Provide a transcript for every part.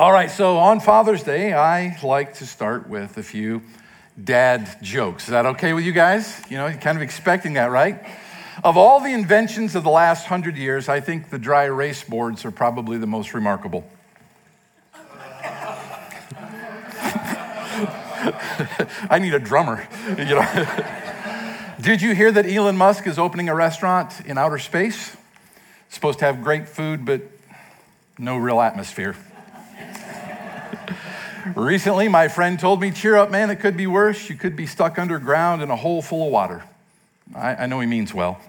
All right, so on Father's Day, I like to start with a few dad jokes. Is that okay with you guys? You know, you're kind of expecting that, right? Of all the inventions of the last hundred years, I think the dry erase boards are probably the most remarkable. I need a drummer, you know. Did you hear that Elon Musk is opening a restaurant in outer space? It's supposed to have great food, but no real atmosphere. Recently, my friend told me, Cheer up, man, it could be worse. You could be stuck underground in a hole full of water. I, I know he means well.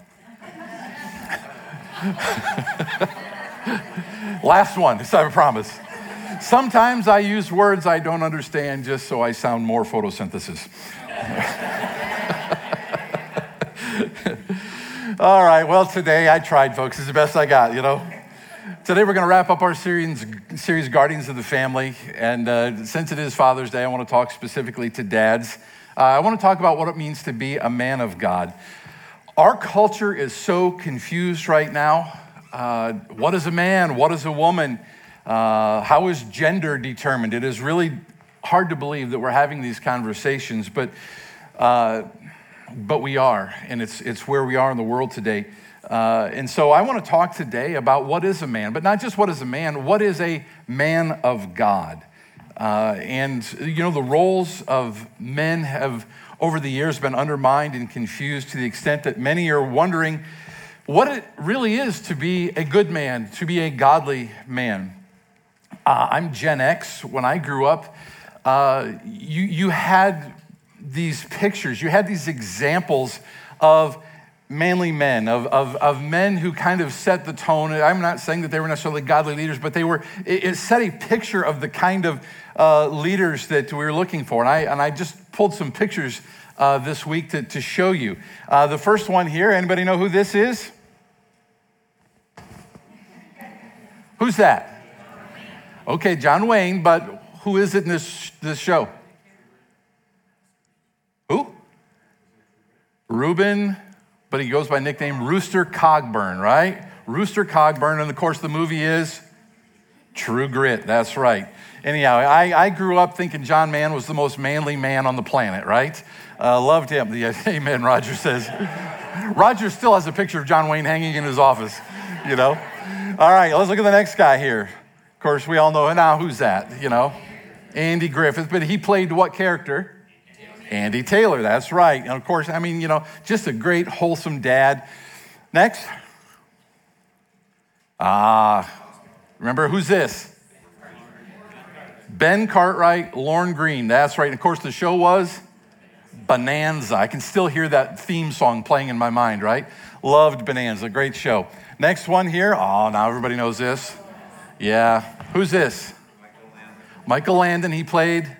Last one, I promise. Sometimes I use words I don't understand just so I sound more photosynthesis. All right, well, today I tried, folks. It's the best I got, you know. Today we're going to wrap up our series, series Guardians of the Family. And uh, since it is Father's Day, I want to talk specifically to dads. Uh, I want to talk about what it means to be a man of God. Our culture is so confused right now. Uh, what is a man? What is a woman? Uh, how is gender determined? It is really hard to believe that we're having these conversations, but, uh, but we are, and it's, it's where we are in the world today. Uh, and so I want to talk today about what is a man, but not just what is a man, what is a man of God? Uh, and, you know, the roles of men have over the years been undermined and confused to the extent that many are wondering what it really is to be a good man, to be a godly man. Uh, I'm Gen X. When I grew up, uh, you, you had these pictures, you had these examples of manly men, of, of, of men who kind of set the tone. I'm not saying that they were necessarily godly leaders, but they were, it, it set a picture of the kind of uh, leaders that we were looking for. And I, and I just pulled some pictures uh, this week to, to show you. Uh, the first one here, anybody know who this is? Who's that? Okay, John Wayne, but who is it in this, this show? Who? Reuben but he goes by nickname Rooster Cogburn, right? Rooster Cogburn, and of course the movie is True Grit. That's right. Anyhow, I, I grew up thinking John Mann was the most manly man on the planet, right? Uh, loved him. Yeah, amen, Roger says. Roger still has a picture of John Wayne hanging in his office, you know? All right, let's look at the next guy here. Of course, we all know now who's that, you know? Andy Griffith, but he played what character? Andy Taylor, that's right. And of course, I mean, you know, just a great, wholesome dad. Next. Ah, remember who's this? Ben Cartwright, Lorne Greene. That's right. And of course, the show was Bonanza. I can still hear that theme song playing in my mind, right? Loved Bonanza. Great show. Next one here. Oh, now everybody knows this. Yeah. Who's this? Michael Landon. Michael Landon. He played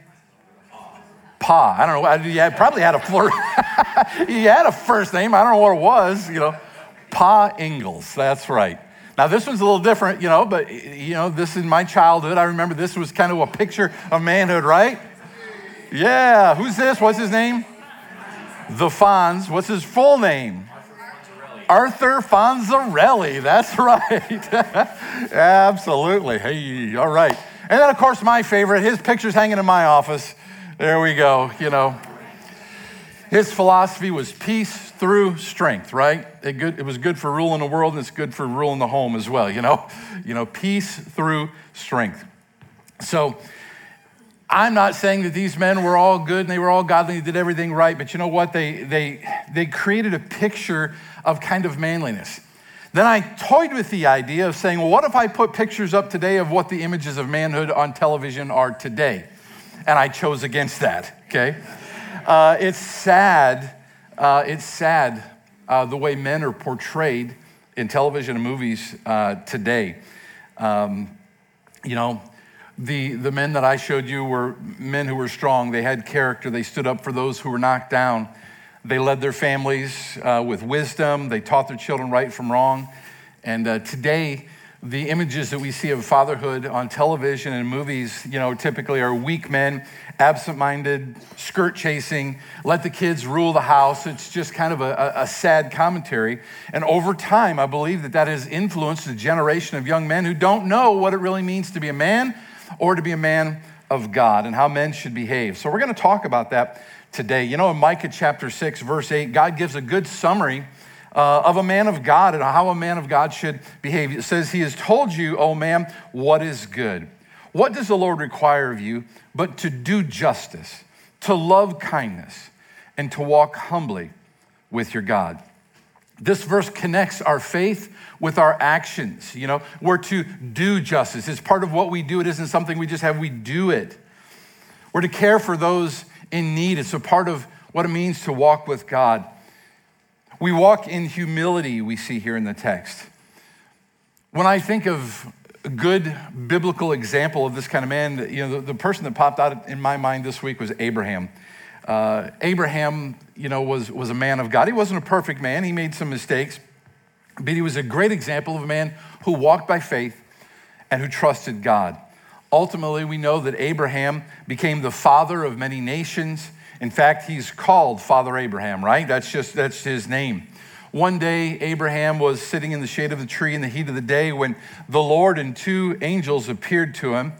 Pa. I don't know. Had, probably had a flirt. he had a first name. I don't know what it was. You know, Pa Ingalls. That's right. Now this one's a little different, you know, but you know, this is my childhood. I remember this was kind of a picture of manhood, right? Yeah. Who's this? What's his name? The Fonz. What's his full name? Arthur Fonzarelli. That's right. Absolutely. Hey, all right. And then, of course, my favorite, his picture's hanging in my office. There we go, you know. His philosophy was peace through strength, right? It, good, it was good for ruling the world and it's good for ruling the home as well, you know? You know, peace through strength. So, I'm not saying that these men were all good and they were all godly and did everything right, but you know what? They, they, they created a picture of kind of manliness. Then I toyed with the idea of saying, well, what if I put pictures up today of what the images of manhood on television are today? And I chose against that, okay? Uh, it's sad, uh, it's sad uh, the way men are portrayed in television and movies uh, today. Um, you know, the, the men that I showed you were men who were strong. They had character. They stood up for those who were knocked down. They led their families uh, with wisdom. They taught their children right from wrong. And uh, today, the images that we see of fatherhood on television and movies, you know, typically are weak men, absent minded, skirt chasing, let the kids rule the house. It's just kind of a, a, sad commentary. And over time, I believe that that has influenced a generation of young men who don't know what it really means to be a man, or to be a man of God and how men should behave. So we're going to talk about that today. You know, in Micah chapter 6, verse 8, God gives a good summary uh, of a man of God and how a man of God should behave. It says, He has told you, O man, what is good. What does the Lord require of you but to do justice, to love kindness, and to walk humbly with your God? This verse connects our faith with our actions. You know, we're to do justice. It's part of what we do. It isn't something we just have, we do it. We're to care for those in need. It's a part of what it means to walk with God. We walk in humility, we see here in the text. When I think of a good biblical example of this kind of man, you know, the, the person that popped out in my mind this week was Abraham. Uh, Abraham, you know, was, was a man of God. He wasn't a perfect man, he made some mistakes, but he was a great example of a man who walked by faith and who trusted God. Ultimately, we know that Abraham became the father of many nations. In fact, he's called Father Abraham, right? That's just that's his name. One day, Abraham was sitting in the shade of the tree in the heat of the day when the Lord and two angels appeared to him.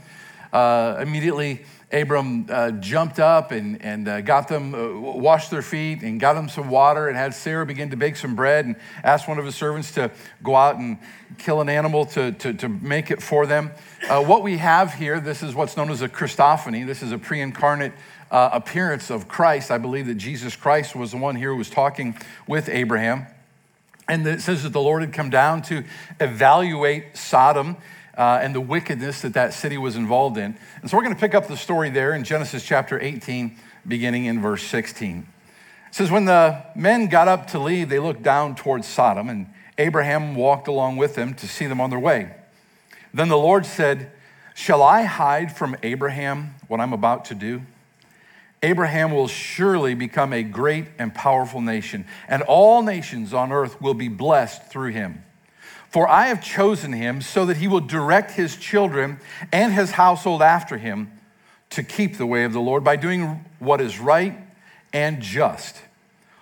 Uh, immediately, Abram uh, jumped up and, and uh, got them, uh, washed their feet, and got them some water, and had Sarah begin to bake some bread, and asked one of his servants to go out and kill an animal to, to, to make it for them. Uh, what we have here, this is what's known as a Christophany. This is a pre incarnate uh, appearance of Christ. I believe that Jesus Christ was the one here who was talking with Abraham. And it says that the Lord had come down to evaluate Sodom uh, and the wickedness that that city was involved in. And so we're going to pick up the story there in Genesis chapter 18, beginning in verse 16. It says, When the men got up to leave, they looked down towards Sodom, and Abraham walked along with them to see them on their way. Then the Lord said, Shall I hide from Abraham what I'm about to do? Abraham will surely become a great and powerful nation, and all nations on earth will be blessed through him. For I have chosen him so that he will direct his children and his household after him to keep the way of the Lord by doing what is right and just,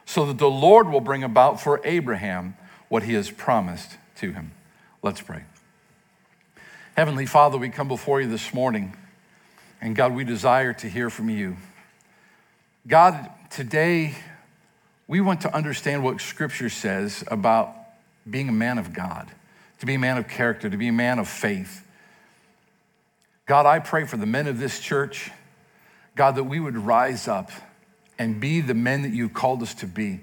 so that the Lord will bring about for Abraham what he has promised to him. Let's pray. Heavenly Father, we come before you this morning, and God, we desire to hear from you. God, today we want to understand what Scripture says about being a man of God to be a man of character, to be a man of faith. God, I pray for the men of this church, God, that we would rise up and be the men that you've called us to be,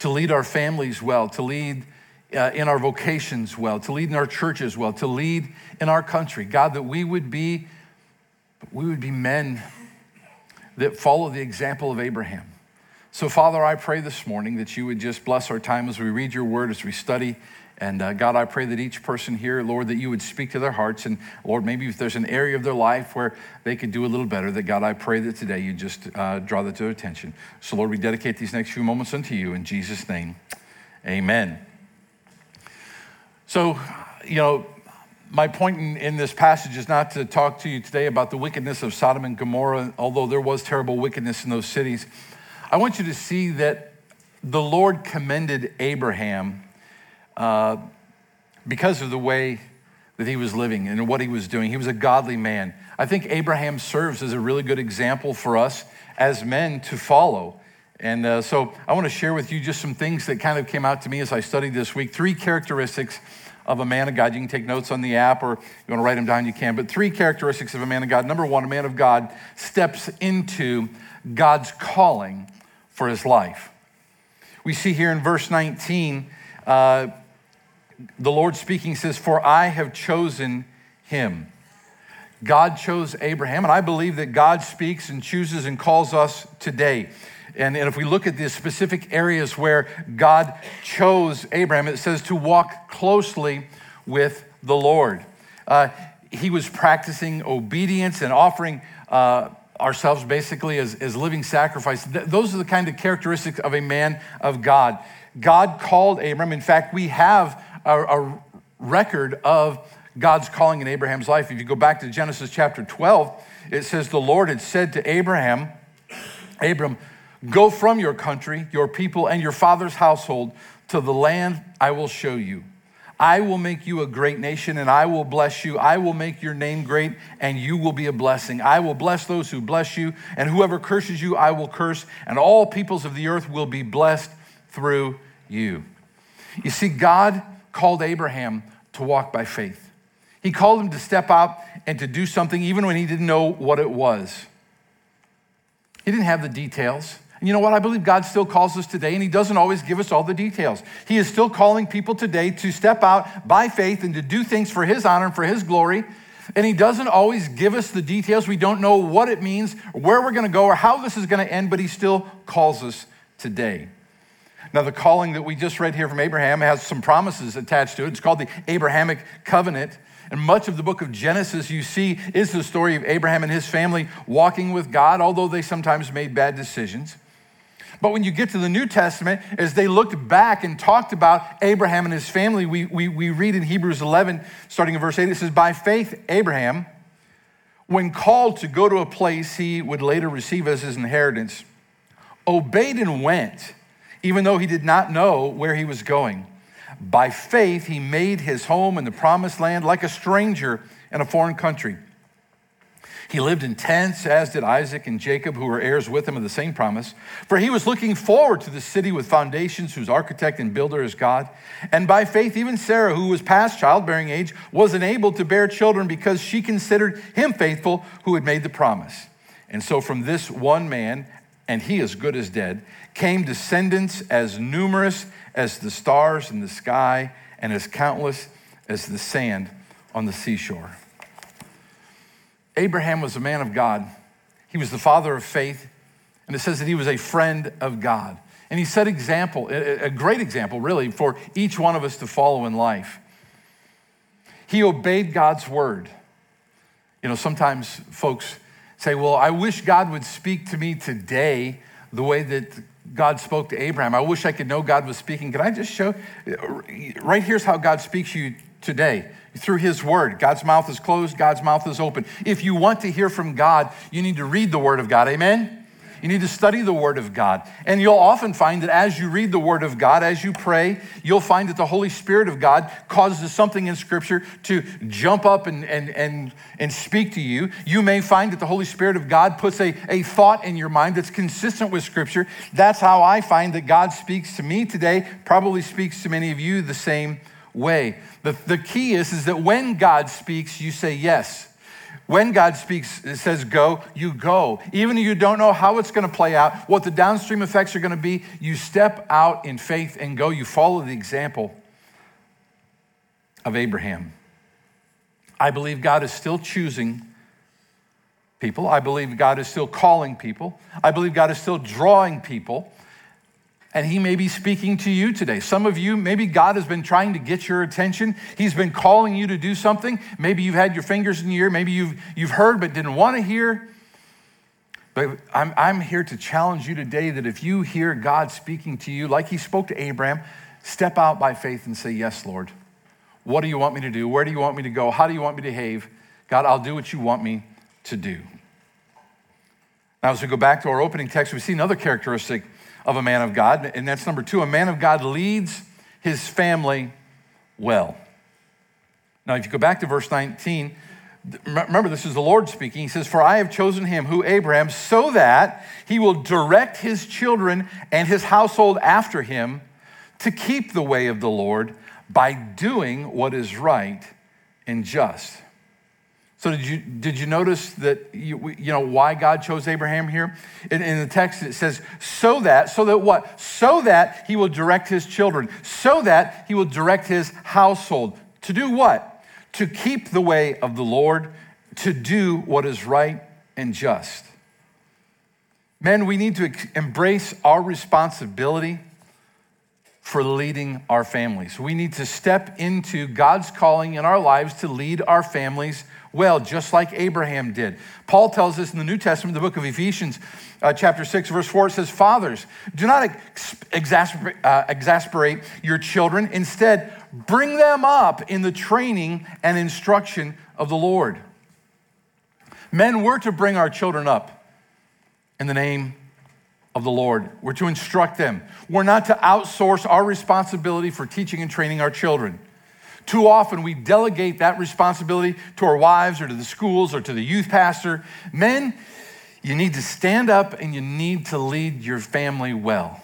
to lead our families well, to lead uh, in our vocations well, to lead in our churches well, to lead in our country. God, that we would be, we would be men that follow the example of Abraham. So, Father, I pray this morning that you would just bless our time as we read your word, as we study and uh, God, I pray that each person here, Lord, that you would speak to their hearts. And Lord, maybe if there's an area of their life where they could do a little better, that God, I pray that today you just uh, draw that to their attention. So, Lord, we dedicate these next few moments unto you in Jesus' name. Amen. So, you know, my point in, in, this passage is not to talk to you today about the wickedness of Sodom and Gomorrah, although there was terrible wickedness in those cities. I want you to see that the Lord commended Abraham uh, because of the way that he was living and what he was doing. He was a godly man. I think Abraham serves as a really good example for us as men to follow. And uh, so I want to share with you just some things that kind of came out to me as I studied this week. Three characteristics of a man of God. You can take notes on the app or you want to write them down, you can. But three characteristics of a man of God. Number one, a man of God steps into God's calling for his life. We see here in verse 19, uh, the Lord speaking says, For I have chosen him. God chose Abraham, and I believe that God speaks and chooses and calls us today. And, and if we look at the specific areas where God chose Abraham, it says to walk closely with the Lord. Uh, he was practicing obedience and offering uh, ourselves basically as, as living sacrifice. Th- those are the kind of characteristics of a man of God. God called Abram. In fact, we have a, a record of God's calling in Abraham's life. If you go back to Genesis chapter 12, it says, The Lord had said to Abraham, Abram, go from your country, your people, and your father's household to the land I will show you. I will make you a great nation and I will bless you. I will make your name great and you will be a blessing. I will bless those who bless you, and whoever curses you, I will curse, and all peoples of the earth will be blessed through you. You see, God called Abraham to walk by faith. He called him to step out and to do something even when he didn't know what it was. He didn't have the details. And you know what? I believe God still calls us today, and He doesn't always give us all the details. He is still calling people today to step out by faith and to do things for His honor and for His glory. And He doesn't always give us the details. We don't know what it means, where we're going to go, or how this is going to end, but He still calls us today. Now, the calling that we just read here from Abraham has some promises attached to it. It's called the Abrahamic covenant. And much of the book of Genesis you see is the story of Abraham and his family walking with God, although they sometimes made bad decisions. But when you get to the New Testament, as they looked back and talked about Abraham and his family, we, we, we read in Hebrews 11, starting in verse 8, it says, By faith, Abraham, when called to go to a place he would later receive as his inheritance, obeyed and went, even though he did not know where he was going. By faith, he made his home in the promised land like a stranger in a foreign country. He lived in tents, as did Isaac and Jacob, who were heirs with him of the same promise. For he was looking forward to the city with foundations, whose architect and builder is God. And by faith, even Sarah, who was past childbearing age, was enabled to bear children because she considered him faithful who had made the promise. And so from this one man, and he as good as dead, came descendants as numerous as the stars in the sky and as countless as the sand on the seashore. Abraham was a man of God. He was the father of faith, and it says that he was a friend of God. And he set example, a great example, really, for each one of us to follow in life. He obeyed God's word. You know, sometimes folks say, Well, I wish God would speak to me today the way that God spoke to Abraham. I wish I could know God was speaking. Can I just show? Right here's how God speaks to you today through his word. God's mouth is closed, God's mouth is open. If you want to hear from God, you need to read the word of God. Amen? You need to study the Word of God. And you'll often find that as you read the Word of God, as you pray, you'll find that the Holy Spirit of God causes something in Scripture to jump up and, and, and, and speak to you. You may find that the Holy Spirit of God puts a, a thought in your mind that's consistent with Scripture. That's how I find that God speaks to me today, probably speaks to many of you the same way. The, the key is, is that when God speaks, you say yes. When God speaks, it says go, you go. Even if you don't know how it's going to play out, what the downstream effects are going to be, you step out in faith and go. You follow the example of Abraham. I believe God is still choosing people. I believe God is still calling people. I believe God is still drawing people. And he may be speaking to you today. Some of you, maybe God has been trying to get your attention. He's been calling you to do something. Maybe you've had your fingers in the ear. Maybe you've, you've heard but didn't want to hear. But I'm, I'm here to challenge you today that if you hear God speaking to you like he spoke to Abraham, step out by faith and say, Yes, Lord. What do you want me to do? Where do you want me to go? How do you want me to behave? God, I'll do what you want me to do. Now, as we go back to our opening text, we see another characteristic of a man of God. And that's number two a man of God leads his family well. Now, if you go back to verse 19, remember this is the Lord speaking. He says, For I have chosen him, who Abraham, so that he will direct his children and his household after him to keep the way of the Lord by doing what is right and just. So did you, did you notice that, you, you know, why God chose Abraham here? In, in, the text, it says, so that, so that what? So that he will direct his children, so that he will direct his household. To do what? To keep the way of the Lord, to do what is right and just. Men, we need to embrace our responsibility for leading our families. We need to step into God's calling in our lives to lead our families well, just like Abraham did. Paul tells us in the New Testament, the book of Ephesians, uh, chapter 6, verse 4, it says, Fathers, do not ex- exasperate, uh, exasperate your children. Instead, bring them up in the training and instruction of the Lord. Men, we're to bring our children up in the name of the Lord. We're to instruct them. We're not to outsource our responsibility for teaching and training our children. Too often we delegate that responsibility to our wives or to the schools or to the youth pastor. Men, you need to stand up and you need to lead your family well.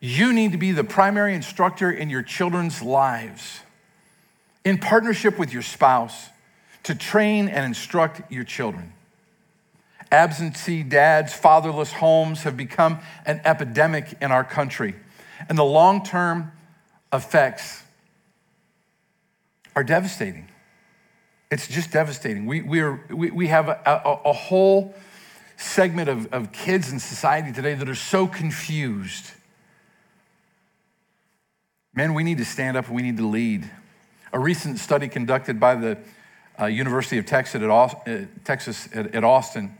You need to be the primary instructor in your children's lives in partnership with your spouse to train and instruct your children. Absentee dads, fatherless homes have become an epidemic in our country, and the long term effects are devastating. It's just devastating. We, we, are, we, we have a, a, a whole segment of, of kids in society today that are so confused. Men, we need to stand up and we need to lead. A recent study conducted by the uh, University of Texas, at, uh, Texas at, at Austin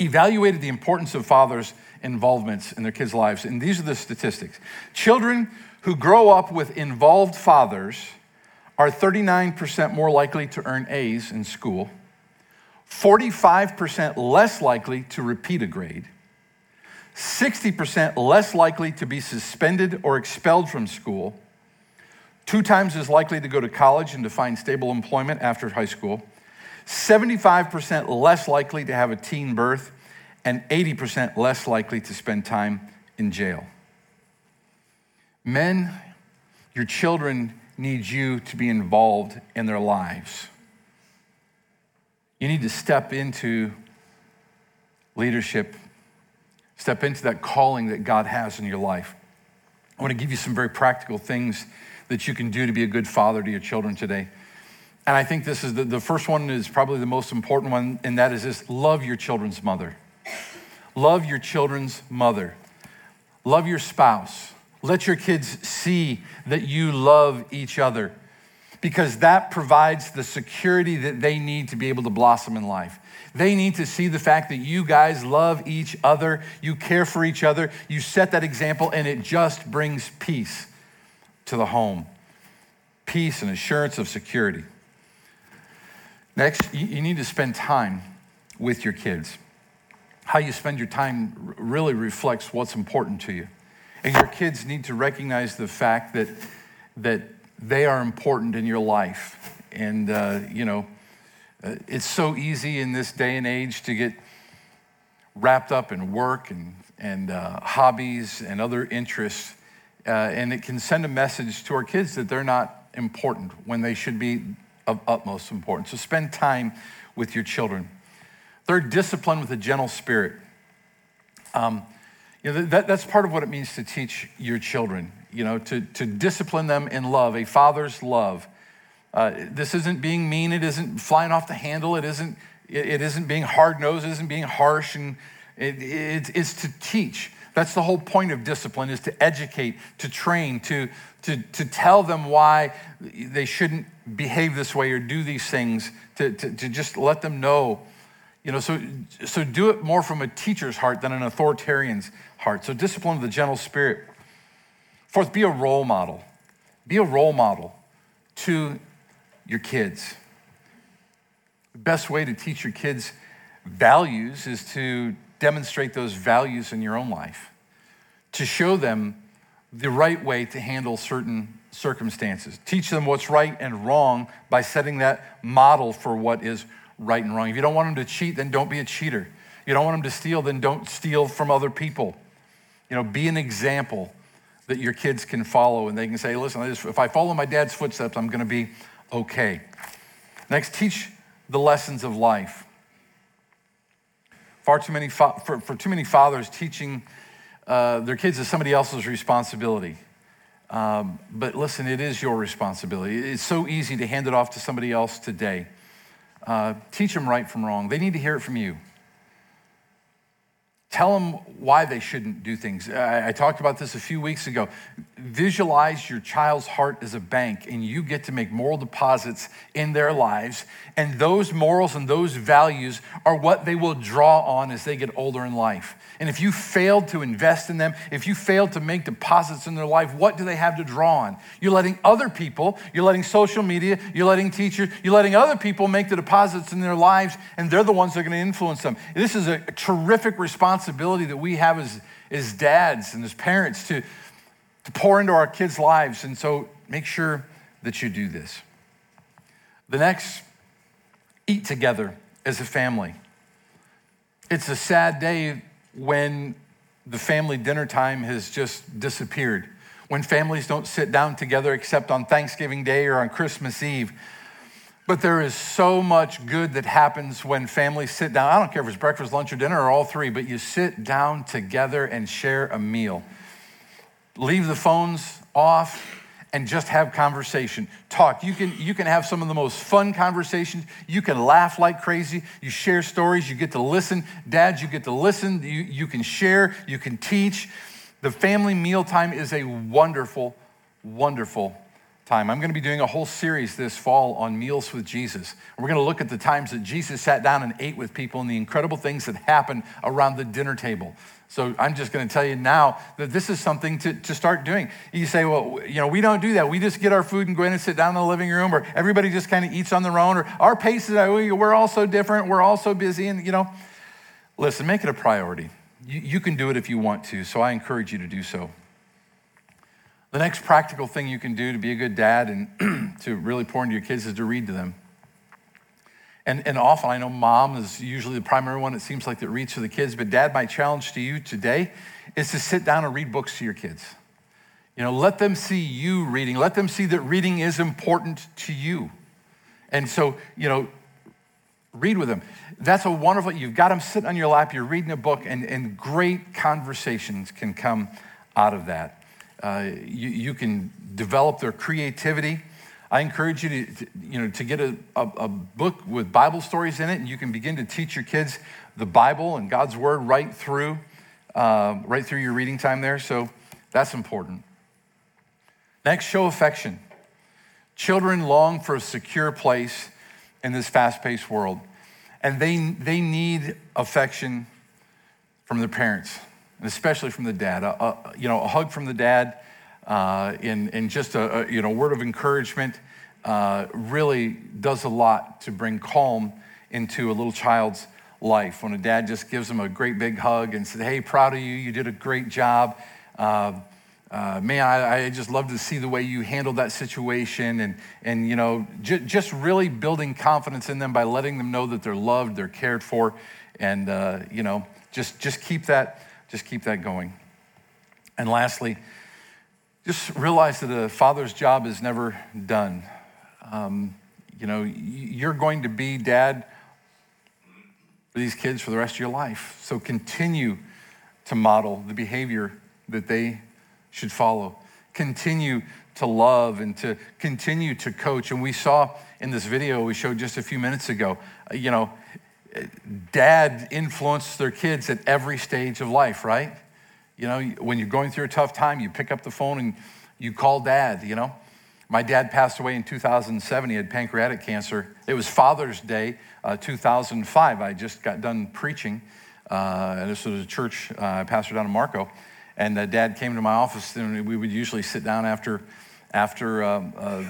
evaluated the importance of fathers' involvements in their kids' lives. And these are the statistics children who grow up with involved fathers are 39% more likely to earn A's in school, 45% less likely to repeat a grade, 60% less likely to be suspended or expelled from school, two times as likely to go to college and to find stable employment after high school, 75% less likely to have a teen birth, and 80% less likely to spend time in jail. Men, your children need you to be involved in their lives. You need to step into leadership, step into that calling that God has in your life. I want to give you some very practical things that you can do to be a good father to your children today. And I think this is the, the first one is probably the most important one, and that is this love your children's mother. Love your children's mother. Love your spouse. Let your kids see that you love each other because that provides the security that they need to be able to blossom in life. They need to see the fact that you guys love each other, you care for each other, you set that example, and it just brings peace to the home peace and assurance of security. Next, you need to spend time with your kids. How you spend your time really reflects what's important to you. And your kids need to recognize the fact that, that they are important in your life. And, uh, you know, uh, it's so easy in this day and age to get wrapped up in work and, and uh, hobbies and other interests uh, and it can send a message to our kids that they're not important when they should be of utmost importance. So spend time with your children. Third, discipline with a gentle spirit. Um, you know, that, that's part of what it means to teach your children, you know, to, to discipline them in love, a father's love. Uh, this isn't being mean, it isn't flying off the handle, it isn't, it, it isn't being hard nosed, it isn't being harsh, and it, it, it's to teach. That's the whole point of discipline is to educate, to train, to, to, to tell them why they shouldn't behave this way or do these things, to, to, to just let them know. You know, so, so do it more from a teacher's heart than an authoritarian's heart. So discipline with a gentle spirit. Fourth, be a role model. Be a role model to your kids. The best way to teach your kids values is to demonstrate those values in your own life, to show them the right way to handle certain circumstances. Teach them what's right and wrong by setting that model for what is right and wrong. If you don't want them to cheat, then don't be a cheater. You don't want them to steal, then don't steal from other people. You know, be an example that your kids can follow and they can say, listen, if I follow my dad's footsteps, I'm going to be okay. Next, teach the lessons of life. Far too many, fa- for, for too many fathers, teaching uh, their kids is somebody else's responsibility. Um, but listen, it is your responsibility. It's so easy to hand it off to somebody else today. Uh, teach them right from wrong. They need to hear it from you. Tell them why they shouldn't do things. I, I, talked about this a few weeks ago. Visualize your child's heart as a bank, and you get to make moral deposits in their lives. And those morals and those values are what they will draw on as they get older in life. And if you failed to invest in them, if you failed to make deposits in their life, what do they have to draw on? You're letting other people, you're letting social media, you're letting teachers, you're letting other people make the deposits in their lives, and they're the ones that are going to influence them. This is a terrific responsibility that we have as, as dads and as parents to, to pour into our kids' lives. And so make sure that you do this. The next, eat together as a family. It's a sad day when the family dinner time has just disappeared, when families don't sit down together except on Thanksgiving Day or on Christmas Eve. But there is so much good that happens when families sit down. I don't care if it's breakfast, lunch, or dinner, or all three, but you sit down together and share a meal. Leave the phones off and just have conversation. Talk. You can, you can have some of the most fun conversations. You can laugh like crazy. You share stories. You get to listen. Dads, you get to listen. You, you can share. You can teach. The family mealtime is a wonderful, wonderful time. I'm going to be doing a whole series this fall on meals with Jesus. we're going to look at the times that Jesus sat down and ate with people and the incredible things that happened around the dinner table. So I'm just going to tell you now that this is something to, to start doing. You say, well, you know, we don't do that. We just get our food and go in and sit down in the living room, or everybody just kind of eats on their own, or our pace is, we're all so different, we're all so busy. And, you know, listen, make it a priority. You, you can do it if you want to, so I encourage you to do so. The next practical thing you can do to be a good dad and to really pour into your kids is to read to them. And, and often, I know mom is usually the primary one, it seems like that reads to the kids, but dad, my challenge to you today is to sit down and read books to your kids. You know, let them see you reading, let them see that reading is important to you. And so, you know, read with them. That's a wonderful, you've got them sitting on your lap, you're reading a book, and, and great conversations can come out of that. Uh, you, you, can develop their creativity. I encourage you to, to you know, to get a, a, a, book with Bible stories in it, and you can begin to teach your kids the Bible and God's Word right through, uh, right through your reading time there. So that's important. Next, show affection. Children long for a secure place in this fast paced world, and they, they need affection from their parents and especially from the dad. A, a, you know, a hug from the dad uh, and just a, a, you know, word of encouragement uh, really does a lot to bring calm into a little child's life. When a dad just gives them a great big hug and says, hey, proud of you, you did a great job. Uh, uh, man, I, I, just love to see the way you handled that situation and, and you know, j- just really building confidence in them by letting them know that they're loved, they're cared for, and, uh, you know, just, just keep that just keep that going. And lastly, just realize that a father's job is never done. Um, you know, you're going to be dad for these kids for the rest of your life. So continue to model the behavior that they should follow. Continue to love and to continue to coach. And we saw in this video we showed just a few minutes ago, you know, dad influences their kids at every stage of life, right? You know, when you're going through a tough time, you pick up the phone and you call dad, you know. My dad passed away in 2007. He had pancreatic cancer. It was Father's Day, uh, 2005. I just got done preaching. Uh, and this was a church uh, I pastored down in Marco. And uh, dad came to my office, and we would usually sit down after, after um, uh,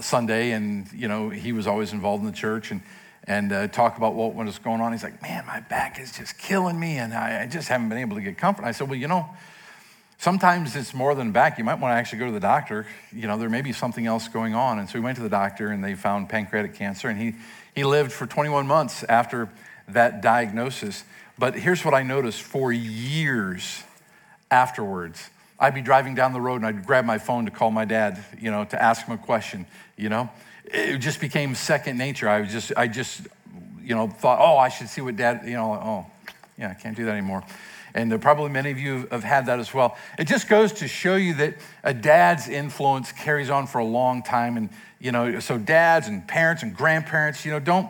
Sunday. And, you know, he was always involved in the church. And and uh, talk about what was going on. He's like, man, my back is just killing me, and I, I just haven't been able to get comfort. I said, well, you know, sometimes it's more than back. You might want to actually go to the doctor. You know, there may be something else going on. And so we went to the doctor, and they found pancreatic cancer, and he, he lived for 21 months after that diagnosis. But here's what I noticed for years afterwards. I'd be driving down the road and I'd grab my phone to call my dad, you know, to ask him a question, you know it just became second nature. I was just, I just, you know, thought, oh, I should see what dad, you know, oh, yeah, I can't do that anymore. And probably many of you have had that as well. It just goes to show you that a dad's influence carries on for a long time. And, you know, so dads and parents and grandparents, you know, don't,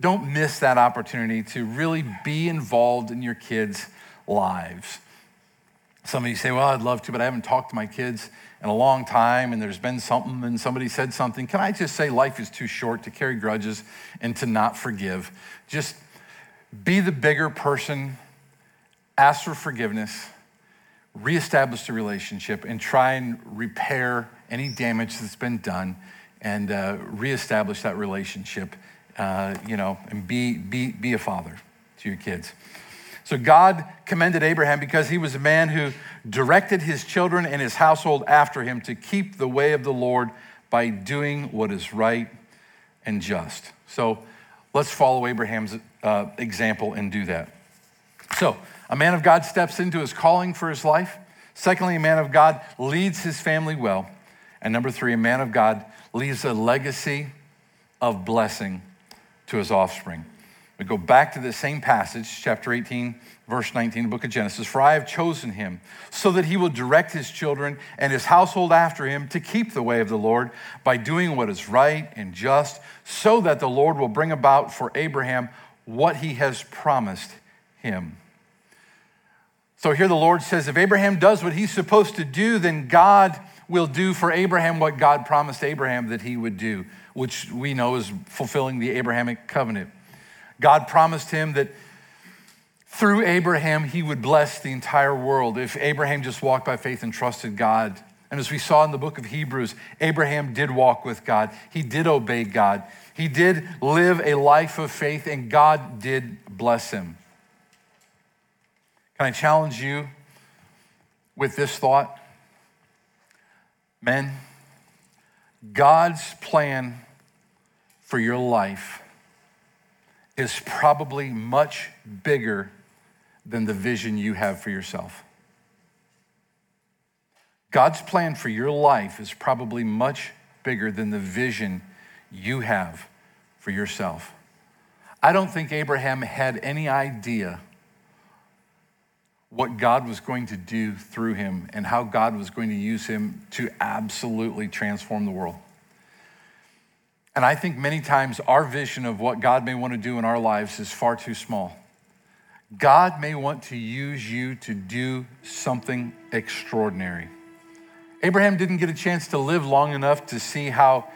don't miss that opportunity to really be involved in your kids' lives. Some of you say, well, I'd love to, but I haven't talked to my kids in a long time and there's been something and somebody said something. Can I just say life is too short to carry grudges and to not forgive? Just be the bigger person, ask for forgiveness, reestablish the relationship, and try and repair any damage that's been done and uh, reestablish that relationship, uh, you know, and be, be, be a father to your kids. So God commended Abraham because he was a man who directed his children and his household after him to keep the way of the Lord by doing what is right and just. So let's follow Abraham's uh, example and do that. So, a man of God steps into his calling for his life. Secondly, a man of God leads his family well. And number three, a man of God leaves a legacy of blessing to his offspring. We go back to the same passage, chapter 18, verse 19, the book of Genesis. For I have chosen him so that he will direct his children and his household after him to keep the way of the Lord by doing what is right and just, so that the Lord will bring about for Abraham what he has promised him. So here the Lord says if Abraham does what he's supposed to do, then God will do for Abraham what God promised Abraham that he would do, which we know is fulfilling the Abrahamic covenant. God promised him that through Abraham, he would bless the entire world if Abraham just walked by faith and trusted God. And as we saw in the book of Hebrews, Abraham did walk with God. He did obey God. He did live a life of faith, and God did bless him. Can I challenge you with this thought? Men, God's plan for your life is probably much bigger than the vision you have for yourself. God's plan for your life is probably much bigger than the vision you have for yourself. I don't think Abraham had any idea what God was going to do through him and how God was going to use him to absolutely transform the world. And I think many times our vision of what God may want to do in our lives is far too small. God may want to use you to do something extraordinary. Abraham didn't get a chance to live long enough to see how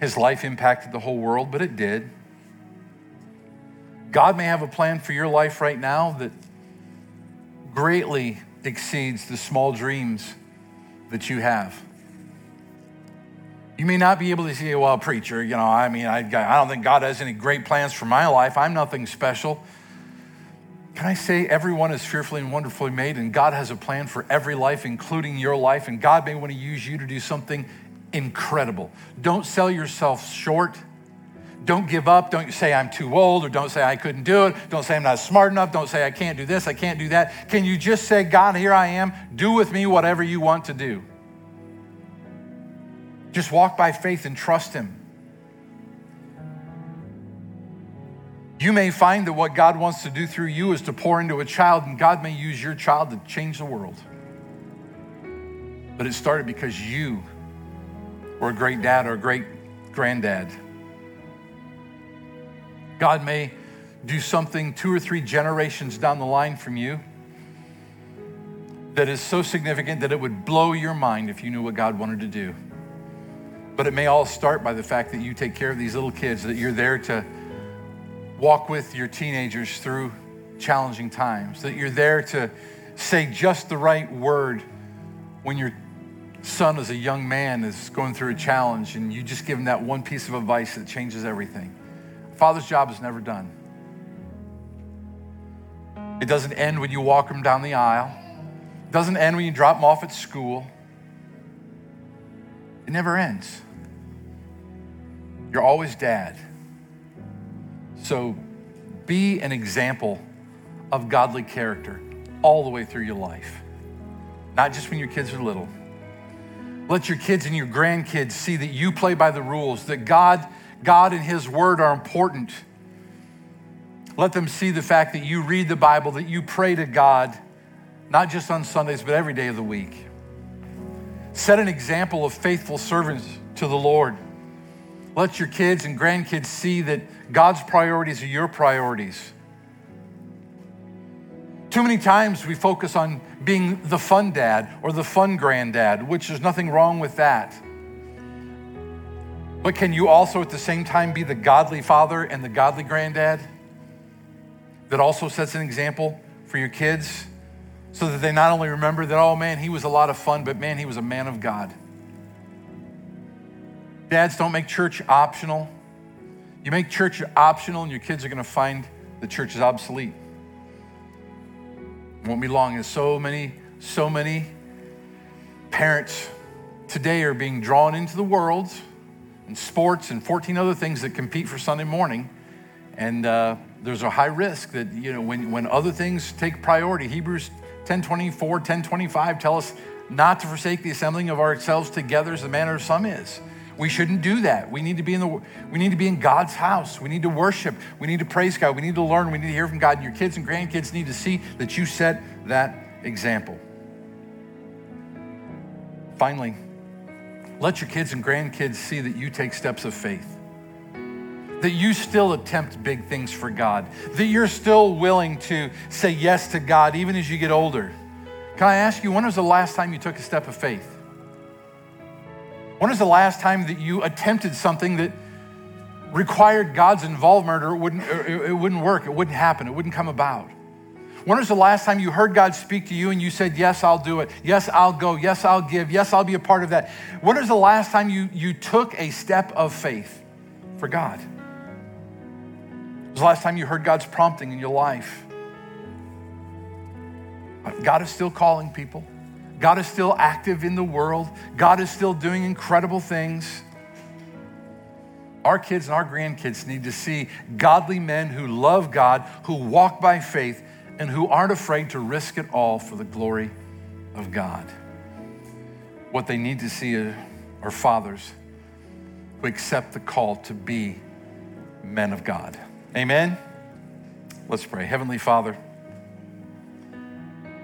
his life impacted the whole world, but it did. God may have a plan for your life right now that greatly exceeds the small dreams that you have. You may not be able to say, well, preacher, you know, I mean, I, I don't think God has any great plans for my life. I'm nothing special. Can I say everyone is fearfully and wonderfully made, and God has a plan for every life, including your life, and God may want to use you to do something incredible. Don't sell yourself short. Don't give up. Don't say I'm too old, or don't say I couldn't do it. Don't say I'm not smart enough. Don't say I can't do this, I can't do that. Can you just say, God, here I am. Do with me whatever you want to do? Just walk by faith and trust Him. You may find that what God wants to do through you is to pour into a child, and God may use your child to change the world. But it started because you were a great dad or a great granddad. God may do something two or three generations down the line from you that is so significant that it would blow your mind if you knew what God wanted to do. But it may all start by the fact that you take care of these little kids, that you're there to walk with your teenagers through challenging times, that you're there to say just the right word when your son as a young man is going through a challenge and you just give him that one piece of advice that changes everything. Father's job is never done. It doesn't end when you walk him down the aisle. It doesn't end when you drop him off at school. It never ends. You're always dad. So be an example of godly character all the way through your life, not just when your kids are little. Let your kids and your grandkids see that you play by the rules, that God, God and His Word are important. Let them see the fact that you read the Bible, that you pray to God, not just on Sundays, but every day of the week. Set an example of faithful servants to the Lord. Let your kids and grandkids see that God's priorities are your priorities. Too many times we focus on being the fun dad or the fun granddad, which there's nothing wrong with that. But can you also at the same time be the godly father and the godly granddad that also sets an example for your kids so that they not only remember that, oh man, he was a lot of fun, but man, he was a man of God? Dads, don't make church optional. You make church optional, and your kids are going to find the church is obsolete. It won't be long. There's so many, so many parents today are being drawn into the world and sports and 14 other things that compete for Sunday morning. And uh, there's a high risk that, you know, when, when other things take priority, Hebrews 10.24, 10.25 tell us not to forsake the assembling of ourselves together as the manner of some is. We shouldn't do that. We need to be in the we need to be in God's house. We need to worship. We need to praise God. We need to learn. We need to hear from God. And your kids and grandkids need to see that you set that example. Finally, let your kids and grandkids see that you take steps of faith. That you still attempt big things for God. That you're still willing to say yes to God even as you get older. Can I ask you, when was the last time you took a step of faith? When was the last time that you attempted something that required God's involvement or it wouldn't, it wouldn't work, it wouldn't happen, it wouldn't come about? When was the last time you heard God speak to you and you said, Yes, I'll do it. Yes, I'll go. Yes, I'll give. Yes, I'll be a part of that? When was the last time you, you took a step of faith for God? Was the last time you heard God's prompting in your life? God is still calling people. God is still active in the world. God is still doing incredible things. Our kids and our grandkids need to see godly men who love God, who walk by faith, and who aren't afraid to risk it all for the glory of God. What they need to see are fathers who accept the call to be men of God. Amen? Let's pray. Heavenly Father,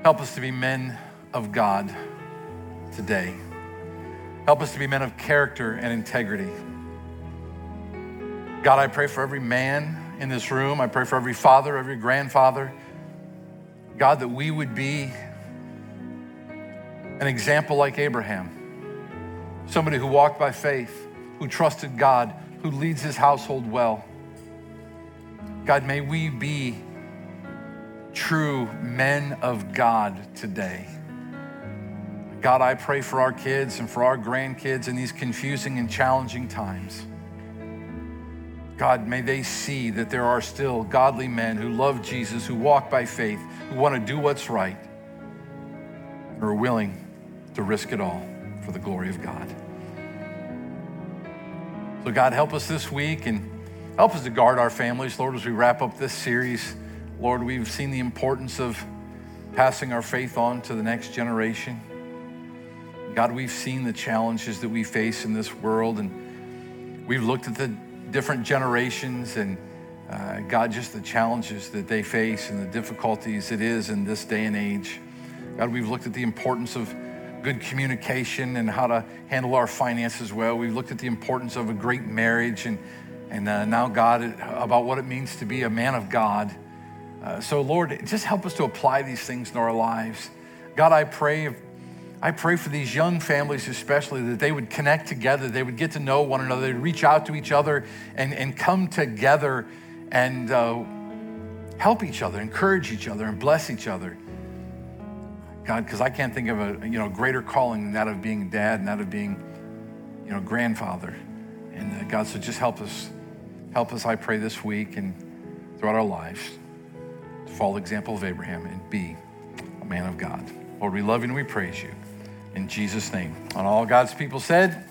help us to be men of God today. Help us to be men of character and integrity. God, I pray for every man in this room. I pray for every father, every grandfather. God, that we would be an example like Abraham, somebody who walked by faith, who trusted God, who leads his household well. God, may we be true men of God today. God, I pray for our kids and for our grandkids in these confusing and challenging times. God, may they see that there are still godly men who love Jesus, who walk by faith, who want to do what's right, and are willing to risk it all for the glory of God. So, God, help us this week and help us to guard our families, Lord, as we wrap up this series. Lord, we've seen the importance of passing our faith on to the next generation. God, we've seen the challenges that we face in this world, and we've looked at the different generations and uh, God, just the challenges that they face and the difficulties it is in this day and age. God, we've looked at the importance of good communication and how to handle our finances well. We've looked at the importance of a great marriage and, and uh, now, God, about what it means to be a man of God. Uh, so, Lord, just help us to apply these things in our lives. God, I pray I pray for these young families, especially, that they would connect together, they would get to know one another, they'd reach out to each other and, and come together and uh, help each other, encourage each other, and bless each other. God, because I can't think of a you know greater calling than that of being dad and that of being you know grandfather. And uh, God, so just help us, help us, I pray, this week and throughout our lives to follow the example of Abraham and be a man of God. Lord, we love you and we praise you. In Jesus' name. On all God's people said,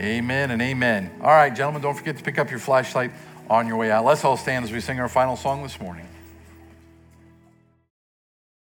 Amen, and amen. All right, gentlemen, don't forget to pick up your flashlight on your way out. Let's all stand as we sing our final song this morning.